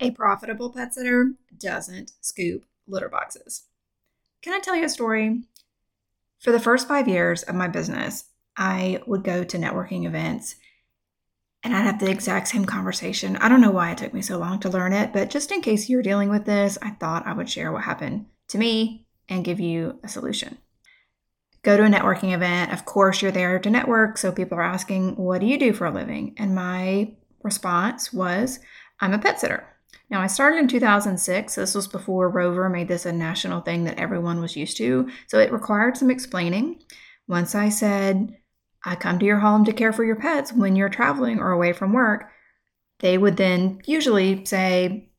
A profitable pet sitter doesn't scoop litter boxes. Can I tell you a story? For the first five years of my business, I would go to networking events and I'd have the exact same conversation. I don't know why it took me so long to learn it, but just in case you're dealing with this, I thought I would share what happened to me and give you a solution. Go to a networking event. Of course, you're there to network. So people are asking, What do you do for a living? And my response was, I'm a pet sitter. Now, I started in 2006. This was before Rover made this a national thing that everyone was used to. So it required some explaining. Once I said, I come to your home to care for your pets when you're traveling or away from work, they would then usually say,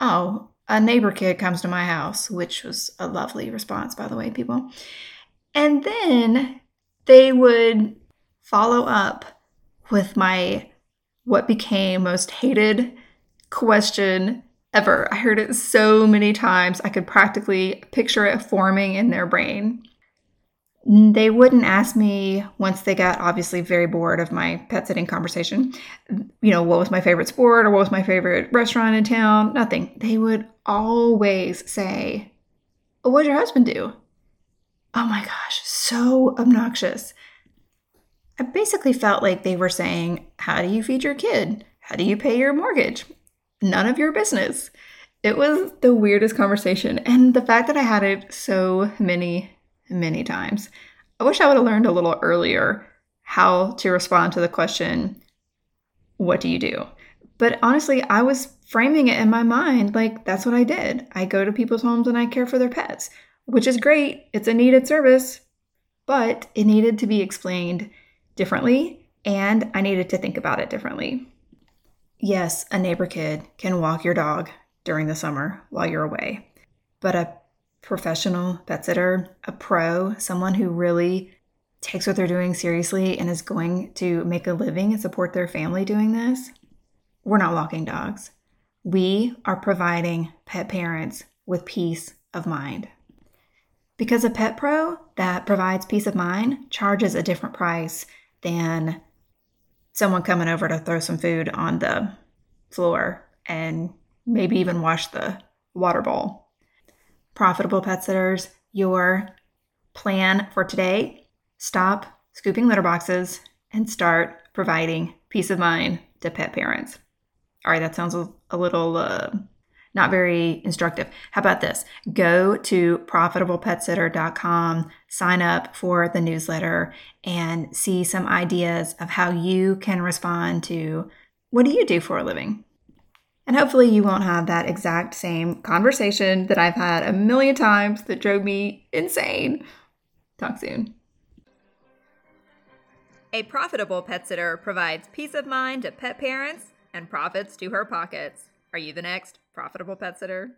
Oh, a neighbor kid comes to my house, which was a lovely response, by the way, people. And then they would follow up with my what became most hated question ever. I heard it so many times, I could practically picture it forming in their brain. They wouldn't ask me once they got obviously very bored of my pet sitting conversation, you know, what was my favorite sport or what was my favorite restaurant in town? Nothing. They would always say, oh, What does your husband do? Oh my gosh, so obnoxious. I basically felt like they were saying, How do you feed your kid? How do you pay your mortgage? None of your business. It was the weirdest conversation. And the fact that I had it so many many times. I wish I would have learned a little earlier how to respond to the question, What do you do? But honestly, I was framing it in my mind like that's what I did. I go to people's homes and I care for their pets, which is great. It's a needed service, but it needed to be explained differently and I needed to think about it differently. Yes, a neighbor kid can walk your dog during the summer while you're away, but a professional pet sitter, a pro, someone who really takes what they're doing seriously and is going to make a living and support their family doing this, we're not walking dogs. We are providing pet parents with peace of mind. Because a pet pro that provides peace of mind charges a different price than someone coming over to throw some food on the floor and maybe even wash the water bowl profitable pet sitters, your plan for today stop scooping litter boxes and start providing peace of mind to pet parents. All right, that sounds a, little uh, not very instructive. How about this? Go to profitablepetsitter.com, sign up for the newsletter, and see some ideas of how you can respond to what do you do for a living? And hopefully, you won't have that exact same conversation that I've had a million times that drove me insane. Talk soon. A profitable pet sitter provides peace of mind to pet parents and profits to her pockets. Are you the next profitable pet sitter?